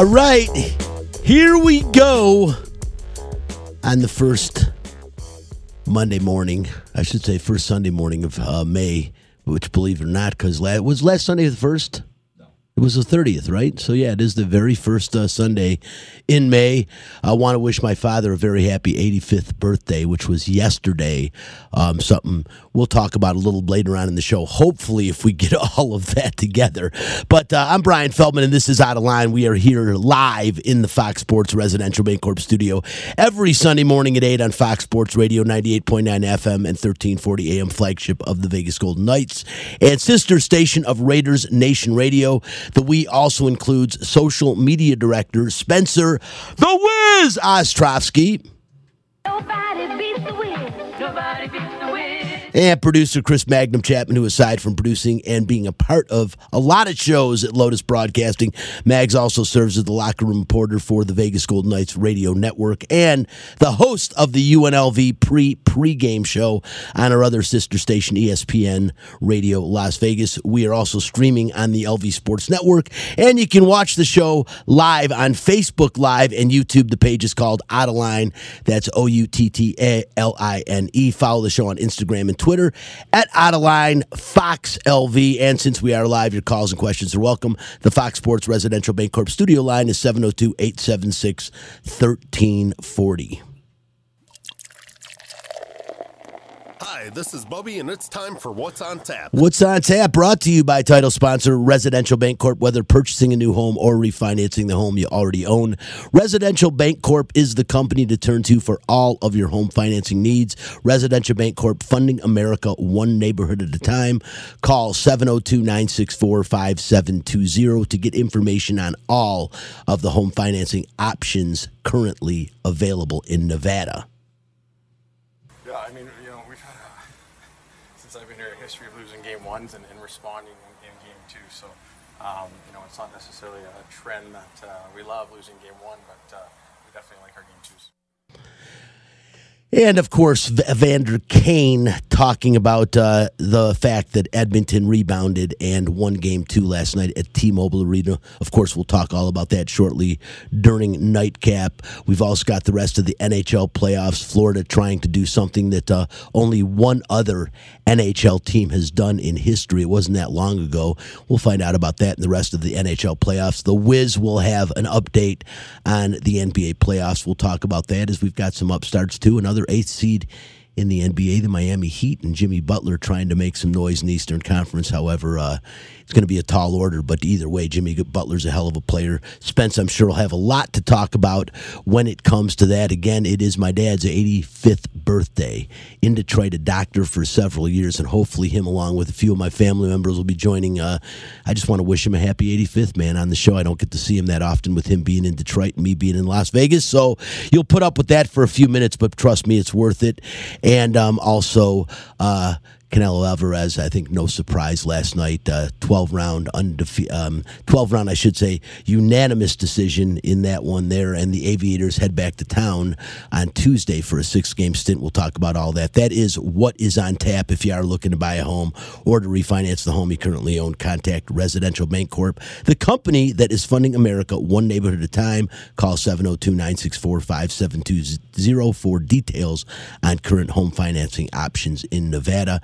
All right, here we go on the first Monday morning. I should say first Sunday morning of uh, May, which believe it or not, because it was last Sunday the first. It was the 30th, right? So, yeah, it is the very first uh, Sunday in May. I want to wish my father a very happy 85th birthday, which was yesterday. Um, something we'll talk about a little later on in the show, hopefully, if we get all of that together. But uh, I'm Brian Feldman, and this is Out of Line. We are here live in the Fox Sports Residential Bancorp studio every Sunday morning at 8 on Fox Sports Radio, 98.9 FM and 1340 AM, flagship of the Vegas Golden Knights, and sister station of Raiders Nation Radio. The we also includes social media director Spencer the Wiz Ostrovsky. Nobody beats the Wiz. Nobody beats the. And producer Chris Magnum Chapman, who aside from producing and being a part of a lot of shows at Lotus Broadcasting, Mags also serves as the locker room reporter for the Vegas Golden Knights radio network and the host of the UNLV pre pregame show on our other sister station, ESPN Radio Las Vegas. We are also streaming on the LV Sports Network, and you can watch the show live on Facebook Live and YouTube. The page is called Out of Line. That's O U T T A L I N E. Follow the show on Instagram and Twitter at Out of Line Fox LV. And since we are live, your calls and questions are welcome. The Fox Sports Residential Bancorp studio line is 702 876 1340. Hi, this is Bubby, and it's time for What's on Tap. What's on tap? Brought to you by title sponsor Residential Bancorp. Whether purchasing a new home or refinancing the home you already own, Residential Bancorp is the company to turn to for all of your home financing needs. Residential Bancorp, funding America one neighborhood at a time. Call 702 964 5720 to get information on all of the home financing options currently available in Nevada. Yeah, I mean, you know, we've had a, since I've been here a history of losing game ones and, and responding in, in game two. So, um, you know, it's not necessarily a trend that uh, we love losing game one, but uh, we definitely like our. And of course, Evander Kane talking about uh, the fact that Edmonton rebounded and won game two last night at T Mobile Arena. Of course, we'll talk all about that shortly during Nightcap. We've also got the rest of the NHL playoffs. Florida trying to do something that uh, only one other NHL team has done in history. It wasn't that long ago. We'll find out about that in the rest of the NHL playoffs. The Wiz will have an update on the NBA playoffs. We'll talk about that as we've got some upstarts too. Another eighth seed in the NBA, the Miami Heat, and Jimmy Butler trying to make some noise in the Eastern Conference. However, uh, it's going to be a tall order, but either way, Jimmy Butler's a hell of a player. Spence, I'm sure, will have a lot to talk about when it comes to that. Again, it is my dad's 85th birthday in Detroit, a doctor for several years, and hopefully, him along with a few of my family members will be joining. Uh, I just want to wish him a happy 85th, man, on the show. I don't get to see him that often with him being in Detroit and me being in Las Vegas, so you'll put up with that for a few minutes, but trust me, it's worth it. Um, also, uh, Canelo Alvarez, I think no surprise last night, uh, 12 round undefe- um, 12 round I should say unanimous decision in that one there and the Aviators head back to town on Tuesday for a six game stint. We'll talk about all that. That is what is on tap if you are looking to buy a home or to refinance the home you currently own. Contact Residential Bancorp, the company that is funding America one neighborhood at a time. Call 702-964-5720 for details on current home financing options in Nevada.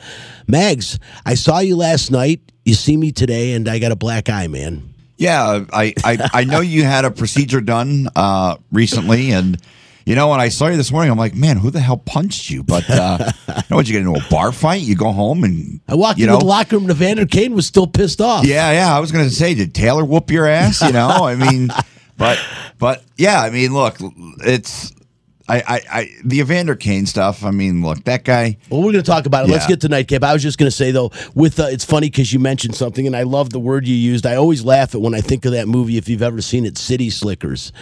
Mags, I saw you last night. You see me today, and I got a black eye, man. Yeah, I, I, I know you had a procedure done uh, recently, and you know when I saw you this morning, I'm like, man, who the hell punched you? But uh, you know what? You get into a bar fight, you go home, and I walked you into the locker room, and Evander Kane was still pissed off. Yeah, yeah. I was going to say, did Taylor whoop your ass? You know, I mean, but but yeah, I mean, look, it's. I, I, I, the Evander Kane stuff. I mean, look, that guy. Well, we're going to talk about it. Let's get to nightcap. I was just going to say though, with uh, it's funny because you mentioned something, and I love the word you used. I always laugh at when I think of that movie. If you've ever seen it, City Slickers,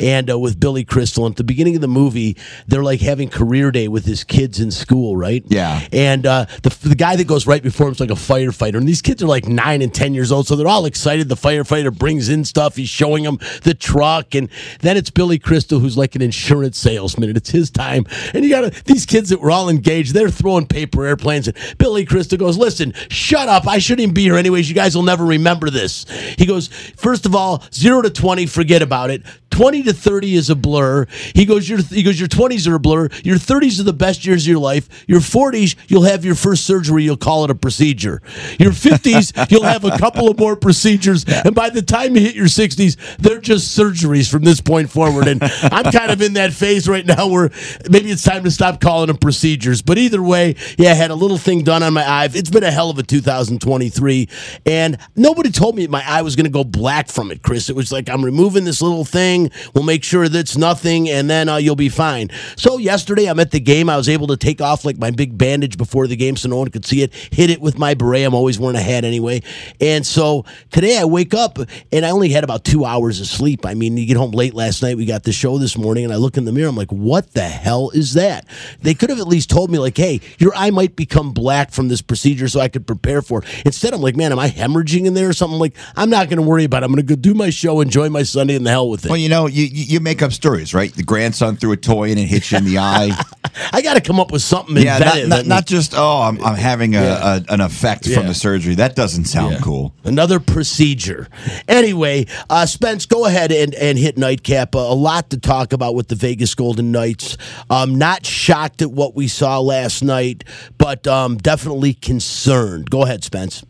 and uh, with Billy Crystal. And at the beginning of the movie, they're like having career day with his kids in school, right? Yeah. And uh, the the guy that goes right before him's like a firefighter, and these kids are like nine and ten years old, so they're all excited. The firefighter brings in stuff. He's showing them the truck, and then it's Billy Crystal who's like an insurance last minute. It's his time. And you got these kids that were all engaged, they're throwing paper airplanes. And Billy Crystal goes, Listen, shut up. I shouldn't even be here anyways. You guys will never remember this. He goes, First of all, zero to 20, forget about it. 20 to 30 is a blur. He goes, your, he goes, your 20s are a blur. Your 30s are the best years of your life. Your 40s, you'll have your first surgery. You'll call it a procedure. Your 50s, you'll have a couple of more procedures. And by the time you hit your 60s, they're just surgeries from this point forward. And I'm kind of in that phase right now where maybe it's time to stop calling them procedures. But either way, yeah, I had a little thing done on my eye. It's been a hell of a 2023. And nobody told me my eye was going to go black from it, Chris. It was like, I'm removing this little thing. We'll make sure that's nothing, and then uh, you'll be fine. So yesterday, I'm at the game. I was able to take off like my big bandage before the game so no one could see it, hit it with my beret. I'm always wearing a hat anyway. And so today I wake up and I only had about two hours of sleep. I mean, you get home late last night. We got the show this morning, and I look in the mirror. I'm like, what the hell is that? They could have at least told me, like, hey, your eye might become black from this procedure so I could prepare for it. Instead, I'm like, man, am I hemorrhaging in there or something? Like, I'm not going to worry about it. I'm going to go do my show, enjoy my Sunday, and the hell with it. Well, you know, you, you you make up stories, right? The grandson threw a toy and it hit you in the eye. I got to come up with something yeah, not, not, not just oh, I'm, I'm having a, Yeah. a an effect Yeah. from the surgery. That doesn't sound Yeah. cool. Another procedure. Anyway, uh, Spence, go ahead and, and hit nightcap. Uh, a lot to talk about with the Vegas Golden Knights. Um, not shocked at what we saw last night, but um, definitely concerned. Go ahead, Spence.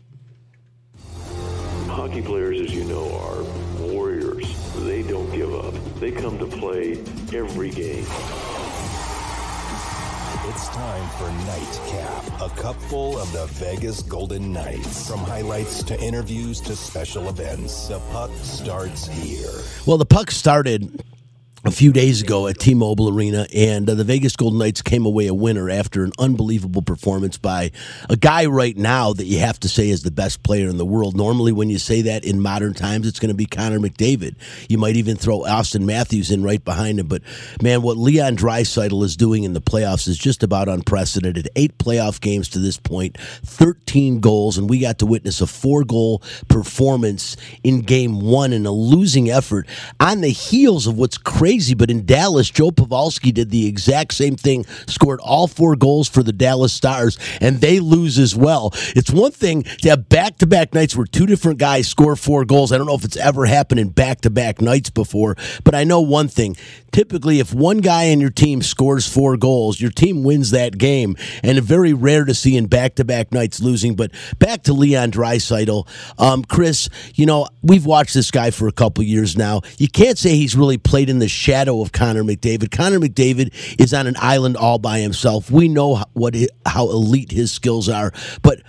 Hockey players, come to play every game. It's time for Nightcap, a cup full of the Vegas Golden Knights. From highlights to interviews to special events, the puck starts here. Well, the puck started a few days ago at T-Mobile Arena, and uh, the Vegas Golden Knights came away a winner after an unbelievable performance by a guy right now that you have to say is the best player in the world. Normally, when you say that in modern times, it's going to be Connor McDavid. You might even throw Auston Matthews in right behind him. But man, what Leon Draisaitl is doing in the playoffs is just about unprecedented. Eight playoff games to this point, 13 goals, and we got to witness a four-goal performance in Game One in a losing effort on the heels of what's crazy. But in Dallas, Joe Pavelski did the exact same thing, scored all four goals for the Dallas Stars, and they lose as well. It's one thing to have back to back nights where two different guys score four goals. I don't know if it's ever happened in back to back nights before, but I know one thing. Typically, if one guy in your team scores four goals, your team wins that game. And very rare to see in back to back nights losing. But back to Leon Draisaitl. Um, Chris, you know, we've watched this guy for a couple years now. You can't say he's really played in the shadow of Connor McDavid. Connor McDavid is on an island all by himself. We know what how elite his skills are, but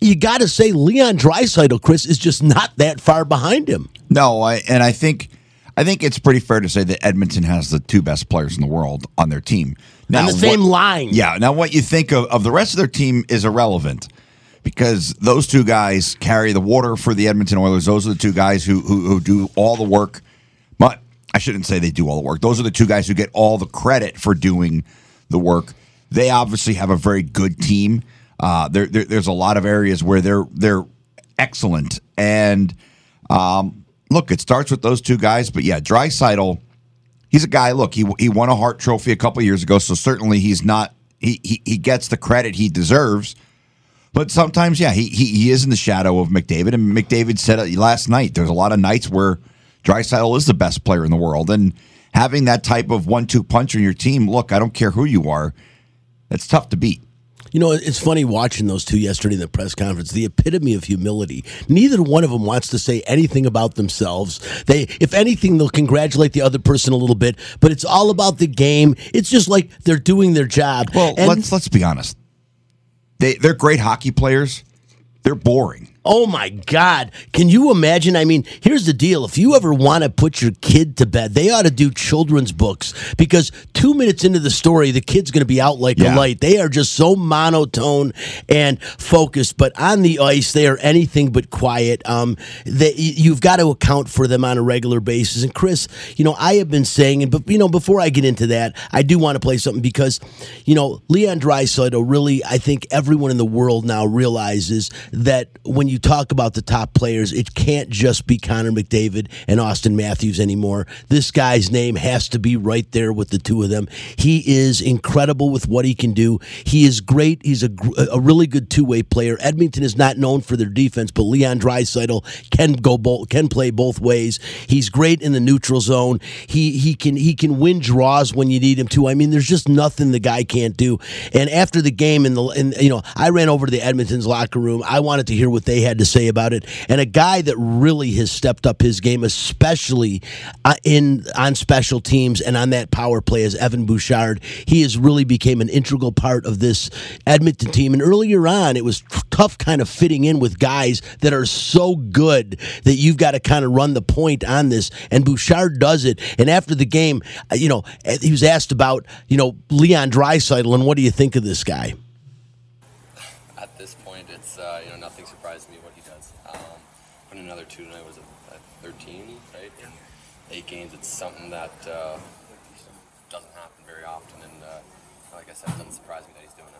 you got to say Leon Draisaitl, Chris, is just not that far behind him. No, I, and I think I think it's pretty fair to say that Edmonton has the two best players in the world on their team. On the same what- line. Yeah. Now, what you think of, of the rest of their team is irrelevant because those two guys carry the water for the Edmonton Oilers. Those are the two guys who who, who do all the work. I shouldn't say they do all the work. Those are the two guys who get all the credit for doing the work. They obviously have a very good team. Uh, there, there, there's a lot of areas where they're they're excellent. And um, look, it starts with those two guys. But yeah, Draisaitl, he's a guy. Look, he he won a Hart Trophy a couple years ago, so certainly he's not. He, he he gets the credit he deserves. But sometimes, yeah, he, he he is in the shadow of McDavid. And McDavid said last night. There's a lot of nights where Draisaitl is the best player in the world, and having that type of one-two punch on your team. Look, I don't care who you are. That's tough to beat. You know, it's funny watching those two yesterday in the press conference. The epitome of humility. Neither one of them wants to say anything about themselves. They, if anything, they'll congratulate the other person a little bit. But it's all about the game. It's just like they're doing their job. Well, And- let's let's be honest. They they're great hockey players. They're boring. Oh my God. Can you imagine? I mean, here's the deal. If you ever want to put your kid to bed, they ought to do children's books because two minutes into the story, the kid's going to be out like Yeah. a light. They are just so monotone and focused, but on the ice, they are anything but quiet. Um, that you've got to account for them on a regular basis. And Chris, you know, I have been saying, and but you know, before I get into that, I do want to play something because, you know, Leon Draisaitl really, I think everyone in the world now realizes that when you talk about the top players, it can't just be Connor McDavid and Auston Matthews anymore. This guy's name has to be right there with the two of them. He is incredible with what he can do. He is great. He's a, a really good two way player. Edmonton is not known for their defense, but Leon Draisaitl can go both, can play both ways. He's great in the neutral zone. He he can he can win draws when you need him to. I mean, there's just nothing the guy can't do. And after the game, in the in, you know, I ran over to the Edmonton's locker room. I wanted to hear what they had to say about it. And a guy that really has stepped up his game, especially uh, in on special teams and on that power play, is Evan Bouchard. He has really became an integral part of this Edmonton team. And earlier on, it was tough, kind of fitting in with guys that are so good that you've got to kind of run the point on this. And Bouchard does it. And after the game, uh, you know, he was asked about you know Leon Draisaitl and what do you think of this guy? At this point, it's uh, you know nothing surprises me what he does. Um, win another two tonight was it at 13, right? In eight games, it's something that uh, doesn't happen very often, and uh, like I said, it doesn't surprise me that he's doing it.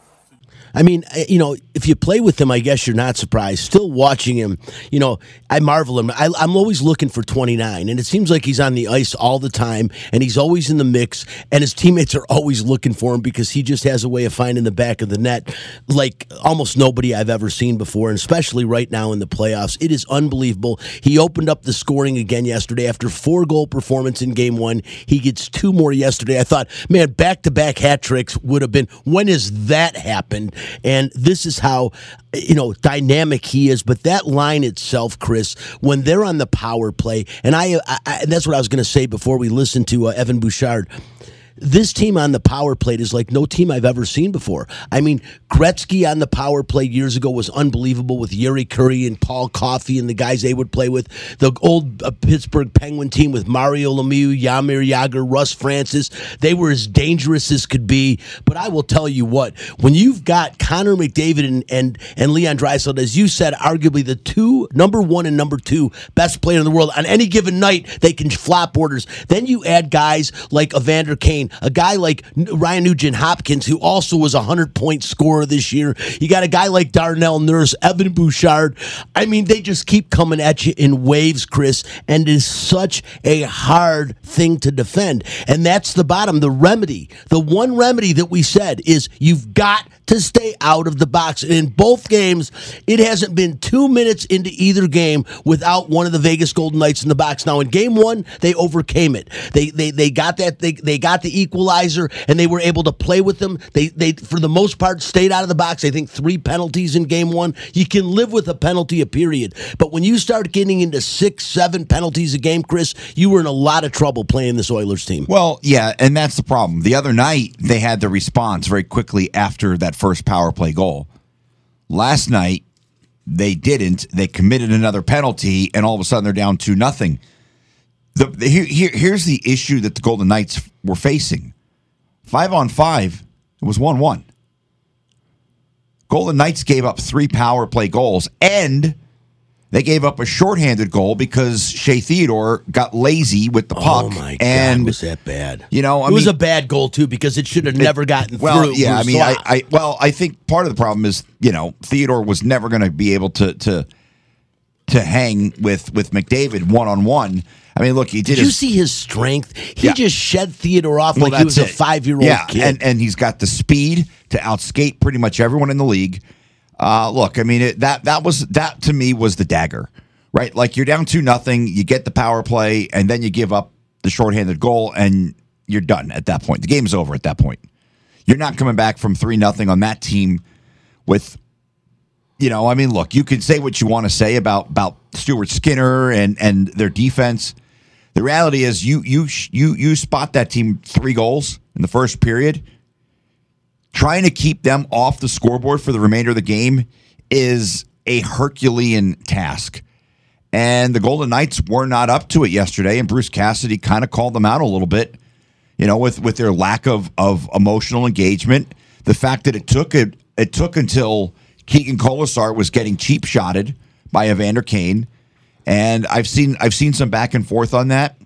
I mean, uh, you know, if you play with him, I guess you're not surprised. Still watching him, you know, I marvel him. I, I'm always looking for 29, and it seems like he's on the ice all the time, and he's always in the mix, and his teammates are always looking for him because he just has a way of finding the back of the net like almost nobody I've ever seen before, and especially right now in the playoffs. It is unbelievable. He opened up the scoring again yesterday after four goal performance in game one. He gets two more yesterday. I thought, man, back to back hat tricks would have been. When has that happened? And this is how you know dynamic he is. But that line itself, Chris, when they're on the power play, and I, I, I and that's what I was going to say before we listen to uh, Evan Bouchard. This team on the power play is like no team I've ever seen before. I mean, Gretzky on the power play years ago was unbelievable with Jari Kurri and Paul Coffey and the guys they would play with. The old uh, Pittsburgh Penguin team with Mario Lemieux, Jaromir Jagr, Russ Francis, they were as dangerous as could be. But I will tell you what, when you've got Connor McDavid and and, and Leon Draisaitl, as you said, arguably the two number one and number two best player in the world on any given night, they can flop orders. Then you add guys like Evander Kane, a guy like Ryan Nugent Hopkins, who also was a hundred point scorer this year. You got a guy like Darnell Nurse, Evan Bouchard. I mean, they just keep coming at you in waves, Chris, and it is such a hard thing to defend. And that's the bottom, the remedy. The one remedy that we said is you've got to stay out of the box. And in both games, it hasn't been two minutes into either game without one of the Vegas Golden Knights in the box. Now, in game one, they overcame it. They they they got that they they got the equalizer and they were able to play with them. They they for the most part stayed out of the box. I think three penalties in game one. You can live with a penalty a period, but when you start getting into six, seven penalties a game, Chris, you were in a lot of trouble playing this Oilers team. Well, yeah, and that's the problem. The other night they had the response very quickly after that first power play goal. Last night they didn't. They committed another penalty, and all of a sudden they're down to nothing. The, the here, here, here's the issue that the Golden Knights were facing. Five on five, it was one one. Golden Knights gave up three power play goals, and they gave up a shorthanded goal because Shea Theodore got lazy with the oh puck. Oh my and God, was that bad? You know, I it was a bad goal too because it should have never gotten well, through. yeah, I mean, I, I, well, I think part of the problem is, you know, Theodore was never going to be able to to to hang with with McDavid one on one. I mean, look, he did. Did you see his strength? He Yeah. just shed Theodore off well, like he was that's a five year old yeah, kid. and and he's got the speed to outskate pretty much everyone in the league. Uh, look, I mean, it, that that was that to me was the dagger, right? Like you're down two nothing, you get the power play, and then you give up the shorthanded goal, and you're done at that point. The game's over at that point. You're not coming back from three nothing on that team with you know, I mean, look, you can say what you want to say about about Stuart Skinner and and their defense. The reality is, you you you you spot that team three goals in the first period. Trying to keep them off the scoreboard for the remainder of the game is a Herculean task. And the Golden Knights were not up to it yesterday, and Bruce Cassidy kind of called them out a little bit you know, with with their lack of of emotional engagement, the fact that it took it it took until Keegan Kolesar was getting cheap shotted by Evander Kane, and I've seen I've seen some back and forth on that.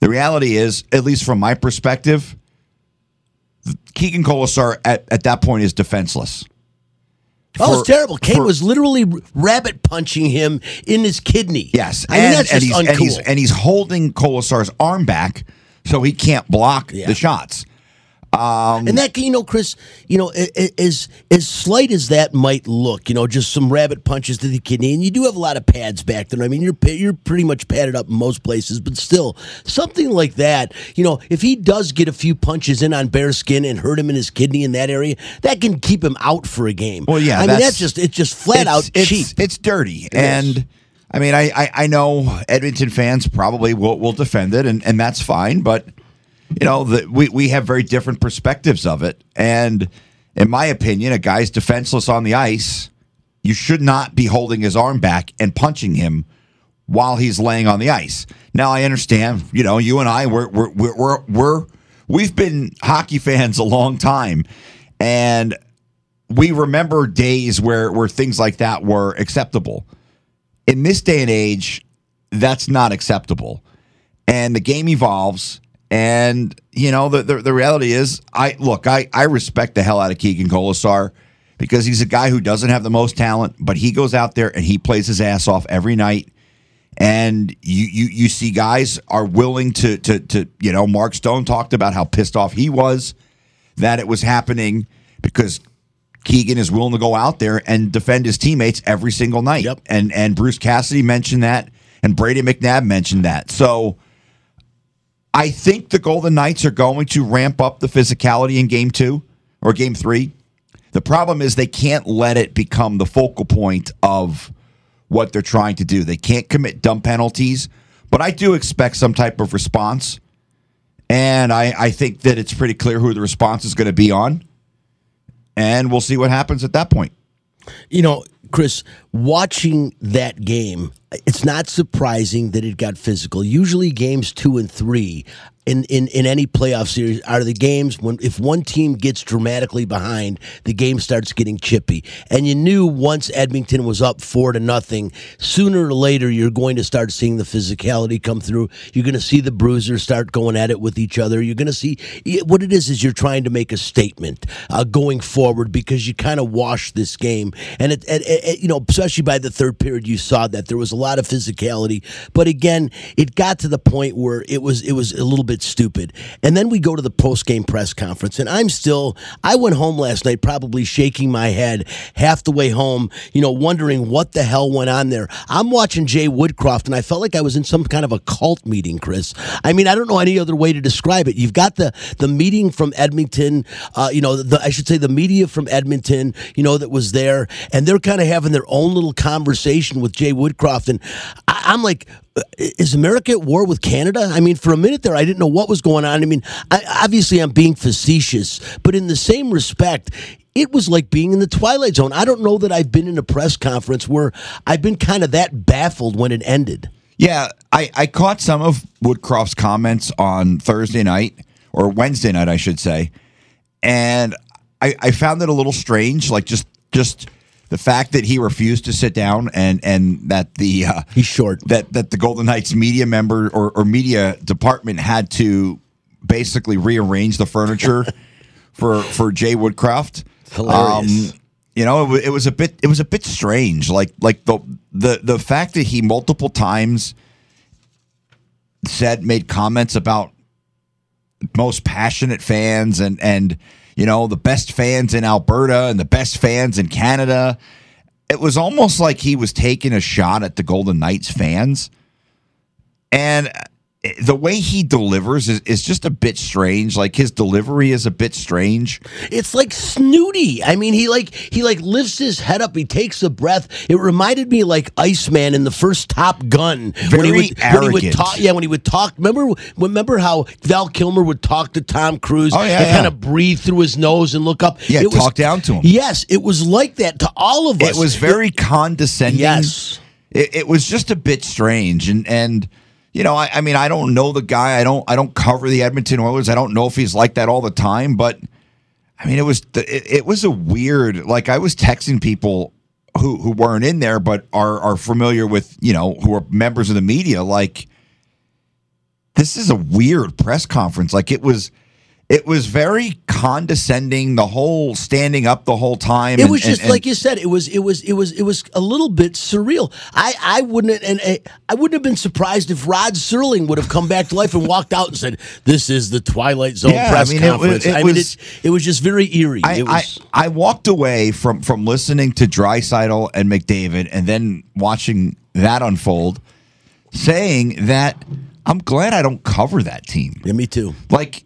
The reality is, at least from my perspective, Keegan Kolesar at, at that point is defenseless. Oh, for- it's terrible. Kane for- was literally rabbit punching him in his kidney. Yes, I mean that's and he's, and he's and he's holding Kolesar's arm back so he can't block Yeah. the shots. Um, and that, can you know, Chris, you know, as as slight as that might look, you know, just some rabbit punches to the kidney, and you do have a lot of pads back there. I mean, you're you're pretty much padded up in most places, but still, something like that, you know, if he does get a few punches in on bare skin and hurt him in his kidney in that area, that can keep him out for a game. Well, yeah, I mean, that's- that's just it's just flat it's, out it's, cheap. It's dirty, is. and I mean, I, I I know Edmonton fans probably will will defend it, and and that's fine, but you know, the, we we have very different perspectives of it, and in my opinion, a guy's defenseless on the ice. You should not be holding his arm back and punching him while he's laying on the ice. Now I understand, you know, you and I we're we're we're, we're, we're we've been hockey fans a long time and we remember days where where things like that were acceptable. In this day and age, that's not acceptable. And the game evolves and you know the, the the reality is I look, I I respect the hell out of Keegan Kolesar because he's a guy who doesn't have the most talent, but he goes out there and he plays his ass off every night and you you you see guys are willing to to to you know Mark Stone talked about how pissed off he was that it was happening because Keegan is willing to go out there and defend his teammates every single night. Yep. And and Bruce Cassidy mentioned that and Brady McNabb mentioned that. So I think the Golden Knights are going to ramp up the physicality in game 2 or game 3. The problem is they can't let it become the focal point of what they're trying to do. They can't commit dumb penalties, but I do expect some type of response. And I, I think that it's pretty clear who the response is going to be on. And we'll see what happens at that point. you know, Chris, watching that game, it's not surprising that it got physical. Usually, games two and three in, in, in any playoff series are the games when if one team gets dramatically behind, the game starts getting chippy. And you knew once Edmonton was up four to nothing, sooner or later you're going to start seeing the physicality come through. You're going to see the bruisers start going at it with each other. You're going to see what it is is you're trying to make a statement uh, going forward because you kind of washed this game, and it, it, it, you know, especially by the third period, you saw that there was a lot of physicality. But again, it got to the point where it was it was a little bit stupid. And then we go to the post game press conference, and I'm still. I went home last night probably shaking my head half the way home, you know, wondering what the hell went on there. I'm watching Jay Woodcroft, and I felt like I was in some kind of a cult meeting, Chris. I mean, I don't know any other way to describe it. You've got the the meeting from Edmonton, uh, you know, the, I should say the media from Edmonton, you know, that was there, and they're kind of having their own little conversation with Jay Woodcroft, and I, I'm like. uh, Is America at war with Canada? I mean, for a minute there, I didn't know what was going on. I mean, I, obviously, I'm being facetious, but in the same respect, it was like being in the twilight zone. I don't know that I've been in a press conference where I've been kind of that baffled when it ended. Yeah, I, I caught some of Woodcroft's comments on Thursday night or Wednesday night, I should say, and I, I found it a little strange. Like just just the fact that he refused to sit down and and that the uh, He's short. that that the Golden Knights media member or, or media department had to basically rearrange the furniture for for Jay Woodcroft. hilarious. you know, it, it was a bit it was a bit strange. Like like the the the fact that he multiple times said made comments about most passionate fans and and you know the best fans in Alberta and the best fans in Canada. It was almost like he was taking a shot at the Golden Knights fans. And the way he delivers is, is just a bit strange. Like his delivery is a bit strange. It's like snooty. I mean, he like he like lifts his head up. He takes a breath. It reminded me like Iceman in the first Top Gun when he Very would when he would arrogant. talk. Yeah, when he would talk. Remember remember how Val Kilmer would talk to Tom Cruise Oh, yeah, and yeah. kind of breathe through his nose and look up. Yeah, It was- talk down to him. Yes, it was like that to all of us. It was very condescending. Yes. It, it was just a bit strange, and and you know, I, I mean, I don't know the guy. I don't I don't cover the Edmonton Oilers. I don't know if he's like that all the time, but I mean, it was it, it was a weird. Like I was texting people who who weren't in there, but are are familiar with you know who are members of the media. Like this is a weird press conference. Like it was. It was very condescending. The whole standing up the whole time. It and- was just and- like you said. It was. It was. It was. It was a little bit surreal. I. I wouldn't. And I, I wouldn't have been surprised if Rod Serling would have come back to life and walked out and said, "This is the Twilight Zone Yeah, I press mean, it was- conference." it I mean, was- it, it was just very eerie. I, it was. I, I walked away from from listening to Draisaitl and McDavid and then watching that unfold, saying that I'm glad I don't cover that team. yeah, me too. Like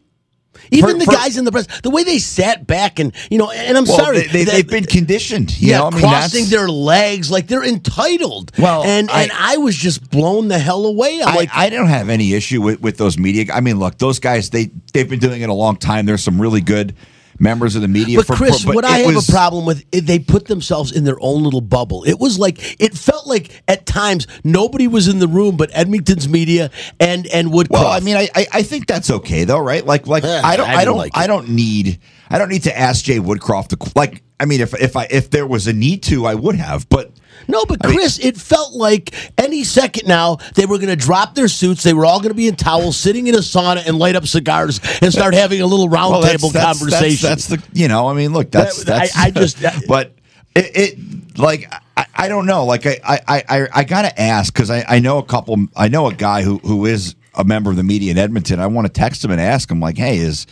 Even for- the for- guys in the press, the way they sat back and you know, and I'm well, sorry, they, have been conditioned. You yeah, know, I mean, crossing their legs like they're entitled. Well, and I- and I was just blown the hell away. I, like, I don't have any issue with, with those media. I mean, look, those guys they they've been doing it a long time. There's some really good members of the media. But for- Chris, for- but what I have was- a problem with, is they put themselves in their own little bubble. It was like it felt like at times nobody was in the room but Edmonton's media and and Woodcroft. Well, I mean, I, I I think that's okay though, right? Like like I don't I I, don't like I don't need I don't need to ask Jay Woodcroft to like. I mean, if if I if there was a need to, I would have. But no, but I mean- Chris, it felt like any second now they were going to drop their suits. They were all going to be in towels, sitting in a sauna, and light up cigars and start having a little roundtable well, that's- table that's- conversation. That's, that's the you know. I mean, look, that's That- I- I just- but it, it like I, I don't know. Like I I I, I got to ask because I I know a couple. I know a guy who who is a member of the media in Edmonton. I want to text him and ask him like, hey, is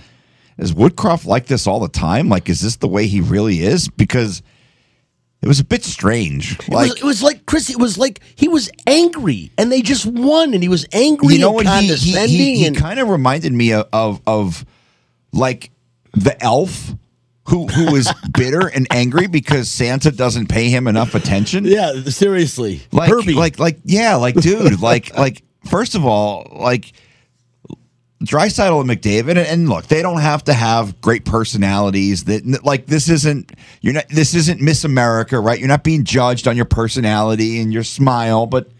is Woodcroft like this all the time? Like, is this the way he really is? Because it was a bit strange. It was, it was like Chris. It was like he was angry, and they just won, and he was angry you know and what? He, he, he, he and kind of reminded me of, of of like the elf who who is bitter and angry because Santa doesn't pay him enough attention. yeah, seriously, like Herbie. like like yeah, like dude, like like first of all, like Draisaitl and McDavid, and, and look, they don't have to have great personalities. That like this isn't you're not this isn't Miss America, right? You're not being judged on your personality and your smile, but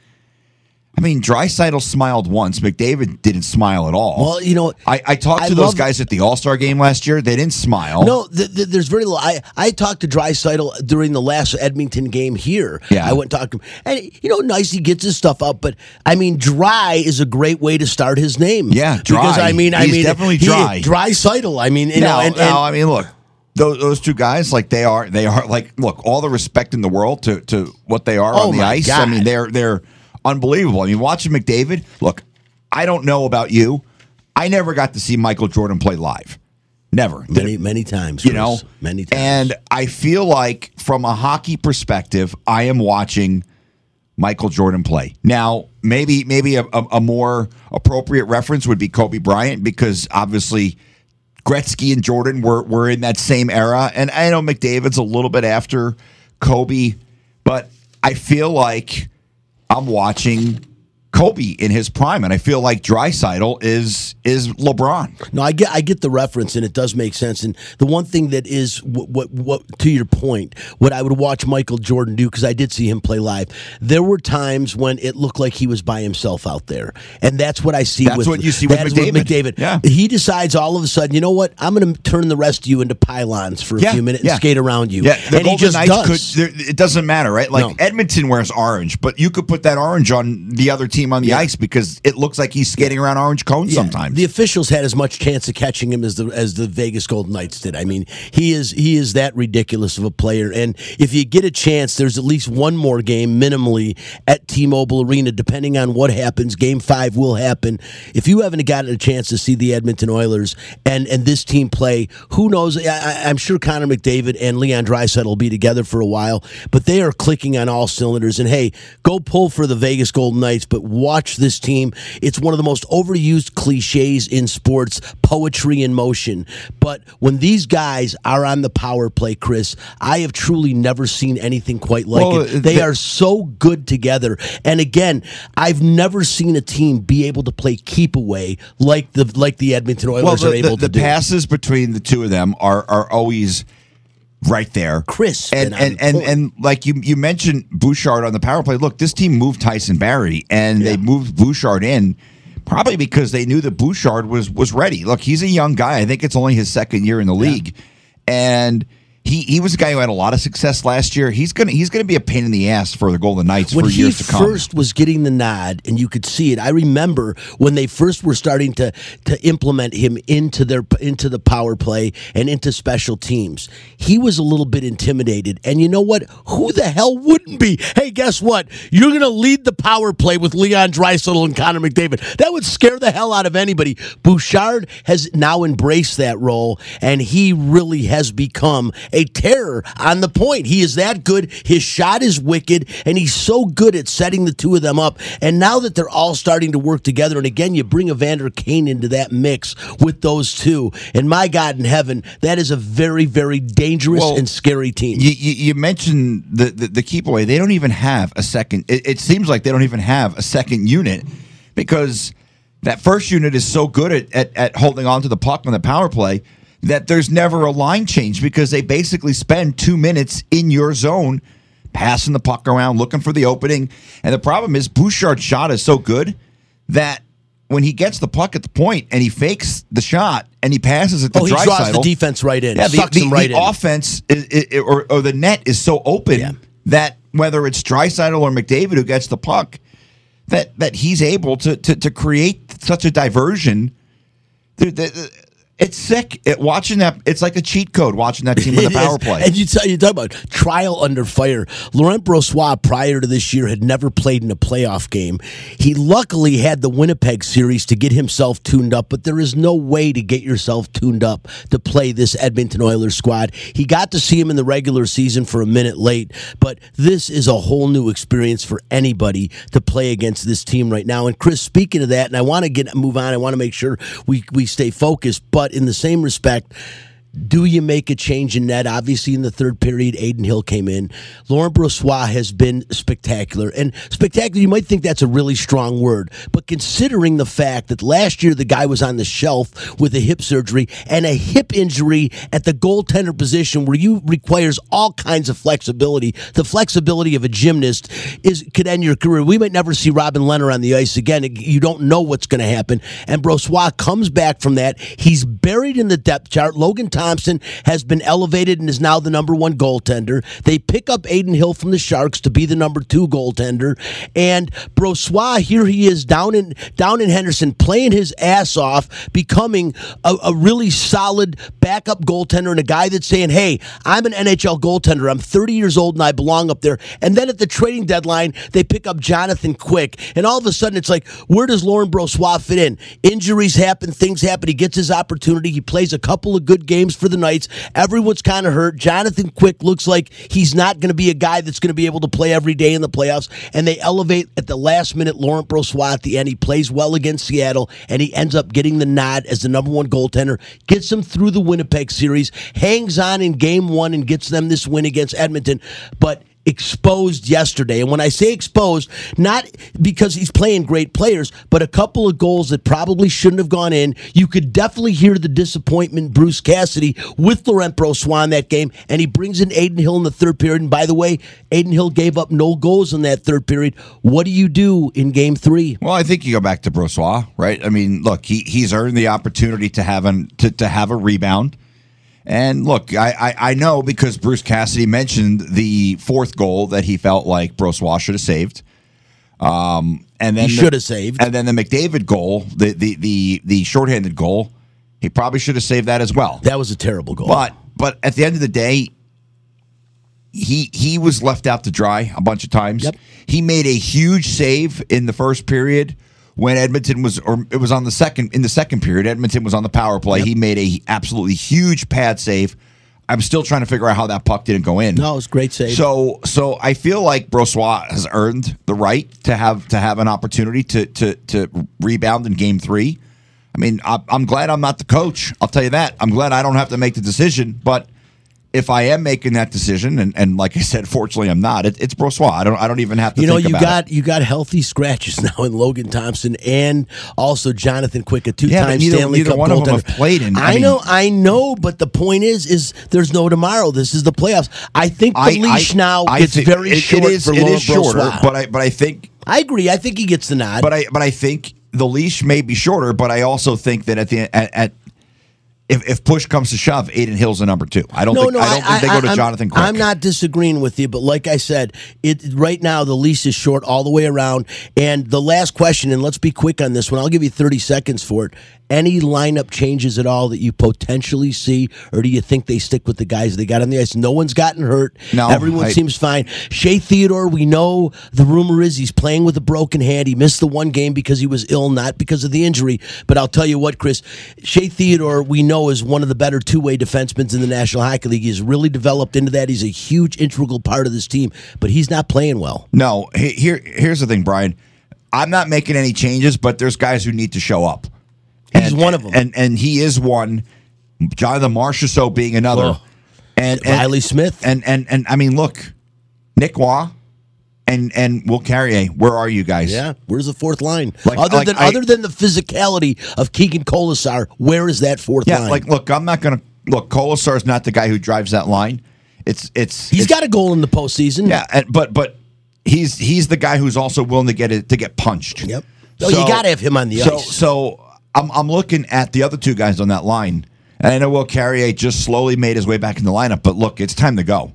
I mean, Draisaitl smiled once. McDavid didn't smile at all. Well, you know, I, I talked I to those love- guys at the All Star game last year. They didn't smile. No, th- th- there's very little. I, I talked to Draisaitl during the last Edmonton game here. Yeah. I went and talked to him. And, you know, nice, he gets his stuff up. But, I mean, dry is a great way to start his name. Yeah, dry. Because, I mean, I He's mean, definitely he- dry. Draisaitl. I mean, you no, know, and, no, and- I mean, look, those, those two guys, like they are, they are like, look, all the respect in the world to to what they are Oh, on the ice. I mean, they're they're unbelievable. I mean, watching McDavid. Look, I don't know about you. I never got to see Michael Jordan play live. Never. many, many times. you know, many times. And I feel like, from a hockey perspective, I am watching Michael Jordan play. Now, maybe maybe a, a, a more appropriate reference would be Kobe Bryant because obviously Gretzky and Jordan were were in that same era, and I know McDavid's a little bit after Kobe, but I feel like I'm watching Kobe in his prime, and I feel like Drysidle is is LeBron. No, I get I get the reference, and it does make sense. And the one thing that is what what, what to your point, what I would watch Michael Jordan do because I did see him play live. There were times when it looked like he was by himself out there, and that's what I see. That's with, what you see with that is McDavid. McDavid. Yeah. he decides all of a sudden, you know what? I'm going to turn the rest of you into pylons for a few minutes and skate around you. Yeah, the and Golden he just Knights does. could. It doesn't matter, right? Like No. Edmonton wears orange, but you could put that orange on the other team on the ice because it looks like he's skating around orange cones Yeah, sometimes. The officials had as much chance of catching him as the as the Vegas Golden Knights did. I mean, he is he is that ridiculous of a player. And if you get a chance, there's at least one more game minimally at T-Mobile Arena, depending on what happens. Game five will happen. If you haven't gotten a chance to see the Edmonton Oilers and and this team play, who knows? I, I'm sure Connor McDavid and Leon Draisaitl will be together for a while, but they are clicking on all cylinders. And hey, go pull for the Vegas Golden Knights, but watch this team. It's one of the most overused cliches in sports, poetry in motion. But when these guys are on the power play, Chris, I have truly never seen anything quite like Well, it. They the- are so good together. And again, I've never seen a team be able to play keep away like the like the Edmonton Oilers well, are able the, to the do. passes between the two of them are are always right there, Crisp And and and and, and like you you mentioned Bouchard on the power play. Look, this team moved Tyson Barrie, and they moved Bouchard in. Probably because they knew that Bouchard was was ready. Look, he's a young guy. I think it's only his second year in the league, and he he was a guy who had a lot of success last year. He's gonna he's gonna be a pain in the ass for the Golden Knights when for years to come. first was getting the nod and you could see it i remember when they first were starting to to implement him into their into the power play and into special teams. He was a little bit intimidated. And you know what? Who the hell wouldn't be? Hey guess what? You're going to lead the power play with leon Draisaitl and connor mcdavid. That would scare the hell out of anybody. Bouchard has now embraced that role and he really has become a terror on the point. He is that good. His shot is wicked and he's so good at setting the two of them up. And now that they're all starting to work together and again you bring evander kane into that mix with those two. And my god in heaven that is a very very dangerous Well, and scary team. You, you, you mentioned the, the the keep away. They don't even have a second. It, it seems like they don't even have a second unit because that first unit is so good at, at, at holding on to the puck on the power play that there's never a line change because they basically spend two minutes in your zone passing the puck around, looking for the opening. And the problem is Bouchard's shot is so good that when he gets the puck at the point and he fakes the shot and he passes it to oh he draws the defense right in yeah, the, the, right the offense is, i- or, or the net is so open Yeah. that whether it's Draisaitl or McDavid who gets the puck, that that he's able to to, to create such a diversion. The- the- it's sick. It, watching that, it's like a cheat code watching that team on the power is. play. And you tell you talk about trial under fire. Laurent Brossoit prior to this year had never played in a playoff game. He luckily had the Winnipeg series to get himself tuned up, but there is no way to get yourself tuned up to play this Edmonton Oilers squad. He got to see him in the regular season for a minute late, but this is a whole new experience for anybody to play against this team right now. And Chris, speaking of that, and I want to get move on. I want to make sure we we stay focused, but in the same respect. Do you make a change in net? Obviously, in the third period, Adin Hill came in. Laurent Brossoit has been spectacular. And spectacular, you might think that's a really strong word. But considering the fact that last year the guy was on the shelf with a hip surgery and a hip injury at the goaltender position where you requires all kinds of flexibility, the flexibility of a gymnast is could end your career. We might never see Robin Lehner on the ice again. You don't know what's going to happen. And Brossoit comes back from that. He's buried in the depth chart. Logan Thompson has been elevated and is now the number one goaltender. They pick up Adin Hill from the Sharks to be the number two goaltender. And Brossoit, here he is down in down in Henderson, playing his ass off, becoming a, a really solid backup goaltender and a guy that's saying, Hey, I'm an NHL goaltender. I'm 30 years old and I belong up there. And then at the trading deadline, they pick up Jonathan Quick. And all of a sudden it's like, where does Lauren Brossoit fit in? Injuries happen, things happen. He gets his opportunity. He plays a couple of good games for the Knights. Everyone's kind of hurt. Jonathan Quick looks like he's not going to be a guy that's going to be able to play every day in the playoffs. And they elevate at the last minute Laurent Brossoit at the end. He plays well against Seattle, and he ends up getting the nod as the number one goaltender. Gets them through the Winnipeg series, hangs on in game one, and gets them this win against Edmonton. But exposed yesterday. And when I say exposed, not because he's playing great players, but a couple of goals that probably shouldn't have gone in. You could definitely hear the disappointment Bruce Cassidy with Laurent Brossoit in that game, and he brings in Adin Hill in the third period. And by the way, Adin Hill gave up no goals in that third period. What do you do in game three? Well, I think you go back to Brossoit, right? I mean, look, he he's earned the opportunity to have an to, to have a rebound. And look, I, I, I know because Bruce Cassidy mentioned the fourth goal that he felt like Brossoit should have saved. Um, and then He should have saved. And then the McDavid goal, the the the the shorthanded goal, he probably should have saved that as well. That was a terrible goal. But but at the end of the day, he he was left out to dry a bunch of times. Yep. He made a huge save in the first period when Edmonton was or it was on the second in the second period. Edmonton was on the power play. He made a absolutely huge pad save. I'm still trying to figure out how that puck didn't go in. no, it was a great save. So so I feel like Brossoit has earned the right to have to have an opportunity to to to rebound in game three. I mean, I, I'm glad I'm not the coach. I'll tell you that. I'm glad I don't have to make the decision. But if I am making that decision, and, and like I said, fortunately I'm not. It, it's Brossoit. I don't I don't even have to. you know, you got it. you got healthy scratches now in Logan Thompson and also Jonathan Quick, a two-time Yeah, but neither- Stanley neither Cup one of them have played in- I I, mean- know, I know, but the point is, is there's no tomorrow. This is the playoffs. I think the leash now I gets very it- short It is, for it is shorter, Brossoit. but I but I think I agree. I think he gets the nod. but I but I think the leash may be shorter, but I also think that at the at, at if, if push comes to shove, Adin Hill's the number two. I don't no, think I don't think they go to I'm- Jonathan Quick. I'm not disagreeing with you, but like I said, it right now the lease is short all the way around. And the last question, and let's be quick on this one. I'll give you 30 seconds for it. Any lineup changes at all that you potentially see, or do you think they stick with the guys they got on the ice? No one's gotten hurt. No, everyone I- seems fine. Shea Theodore, we know the rumor is he's playing with a broken hand. He missed the one game because he was ill, not because of the injury. But I'll tell you what, Chris, Shea Theodore, we know is one of the better two way defensemen in the National Hockey League. He's really developed into that. He's a huge integral part of this team, but he's not playing well. No, here here's the thing, Brian. I'm not making any changes, but there's guys who need to show up. He's one of them. and and he is one. Jonathan Marchessault being another, and, and Riley Smith. and and and I mean, look, Nic Roy and and Will Carrier. Where are you guys? Yeah, where's the fourth line? Like- other like than I- other than the physicality of Keegan Kolesar, where is that fourth yeah. line? Like, look, I'm not gonna look. Kolesar's not the guy who drives that line. It's it's He's it's- got a goal in the postseason. yeah, and, but but he's he's the guy who's also willing to get it to get punched. Yep. Oh, you gotta have him on the so, ice. So I'm I'm looking at the other two guys on that line, and I know Will Carrier just slowly made his way back in the lineup. But look, it's time to go.